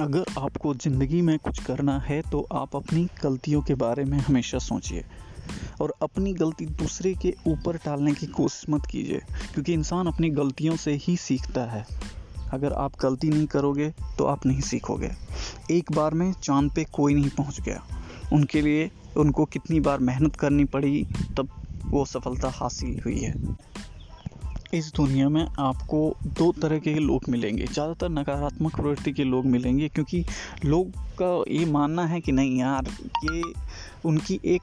अगर आपको ज़िंदगी में कुछ करना है तो आप अपनी गलतियों के बारे में हमेशा सोचिए और अपनी गलती दूसरे के ऊपर टालने की कोशिश मत कीजिए, क्योंकि इंसान अपनी गलतियों से ही सीखता है। अगर आप गलती नहीं करोगे तो आप नहीं सीखोगे। एक बार में चाँद पे कोई नहीं पहुँच गया। उनके लिए उनको कितनी बार मेहनत करनी पड़ी, तब वो सफलता हासिल हुई है। इस दुनिया में आपको दो तरह के लोग मिलेंगे, ज़्यादातर नकारात्मक प्रवृत्ति के लोग मिलेंगे, क्योंकि लोग का ये मानना है कि नहीं यार, ये उनकी एक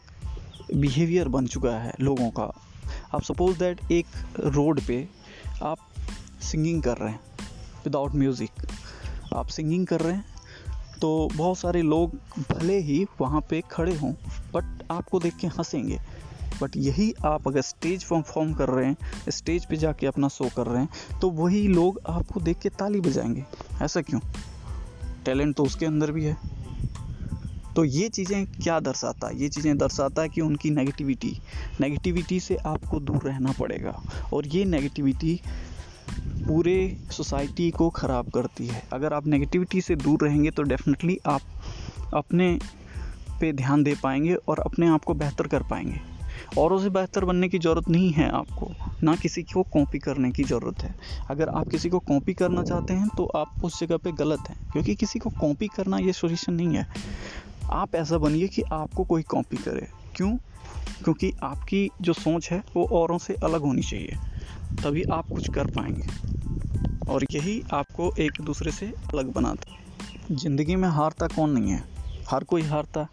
बिहेवियर बन चुका है लोगों का। आप सपोज़ दैट एक रोड पे आप सिंगिंग कर रहे हैं विदाउट म्यूज़िक आप सिंगिंग कर रहे हैं तो बहुत सारे लोग भले ही वहाँ पे खड़े हों बट आपको देख के हंसेंगे। बट यही आप अगर स्टेज परफॉर्म कर रहे हैं, स्टेज पे जाके अपना शो कर रहे हैं तो वही लोग आपको देख के ताली बजाएँगे। ऐसा क्यों? टैलेंट तो उसके अंदर भी है। तो ये चीज़ें क्या दर्शाता? है ये चीज़ें दर्शाता है कि उनकी नेगेटिविटी नेगेटिविटी से आपको दूर रहना पड़ेगा और ये नेगेटिविटी पूरे सोसाइटी को ख़राब करती है। अगर आप नेगेटिविटी से दूर रहेंगे तो डेफिनेटली आप अपने पे ध्यान दे पाएँगे और अपने आप को बेहतर कर पाएँगे। औरों से बेहतर बनने की ज़रूरत नहीं है आपको, ना किसी को कॉपी करने की ज़रूरत है। अगर आप किसी को कॉपी करना चाहते हैं तो आप उस जगह पे गलत हैं, क्योंकि किसी को कॉपी करना ये सोल्यूशन नहीं है। आप ऐसा बनिए कि आपको कोई कॉपी करे। क्यों? क्योंकि आपकी जो सोच है, वो औरों से अलग होनी चाहिए। तभी आप कुछ कर पाएँगे। और यही आपको एक दूसरे से अलग बनाता है। ज़िंदगी में हारता कौन नहीं है? हर कोई हारता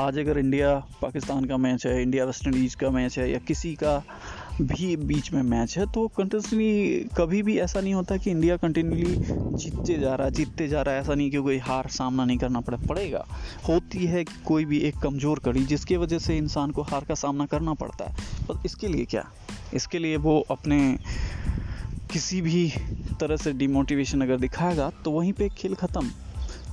आज अगर इंडिया पाकिस्तान का मैच है इंडिया वेस्ट इंडीज़ का मैच है, या किसी का भी बीच में मैच है तो कंटिन्यूसली कभी भी ऐसा नहीं होता कि इंडिया कंटिन्यूली जीतते जा रहा है जीतते जा रहा है। ऐसा नहीं कि कोई हार सामना नहीं करना पड़े, पड़ेगा। होती है कि कोई भी एक कमज़ोर कड़ी जिसकी वजह से इंसान को हार का सामना करना पड़ता है। पर इसके लिए क्या? इसके लिए वो अपने किसी भी तरह से डिमोटिवेशन अगर दिखाएगा तो वहीं पे खेल ख़त्म।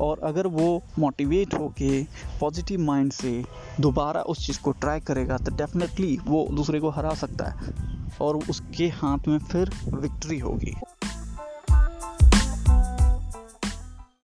और अगर वो मोटिवेट होके पॉजिटिव माइंड से दोबारा उस चीज़ को ट्राई करेगा तो डेफिनेटली वो दूसरे को हरा सकता है और उसके हाथ में फिर विक्ट्री होगी।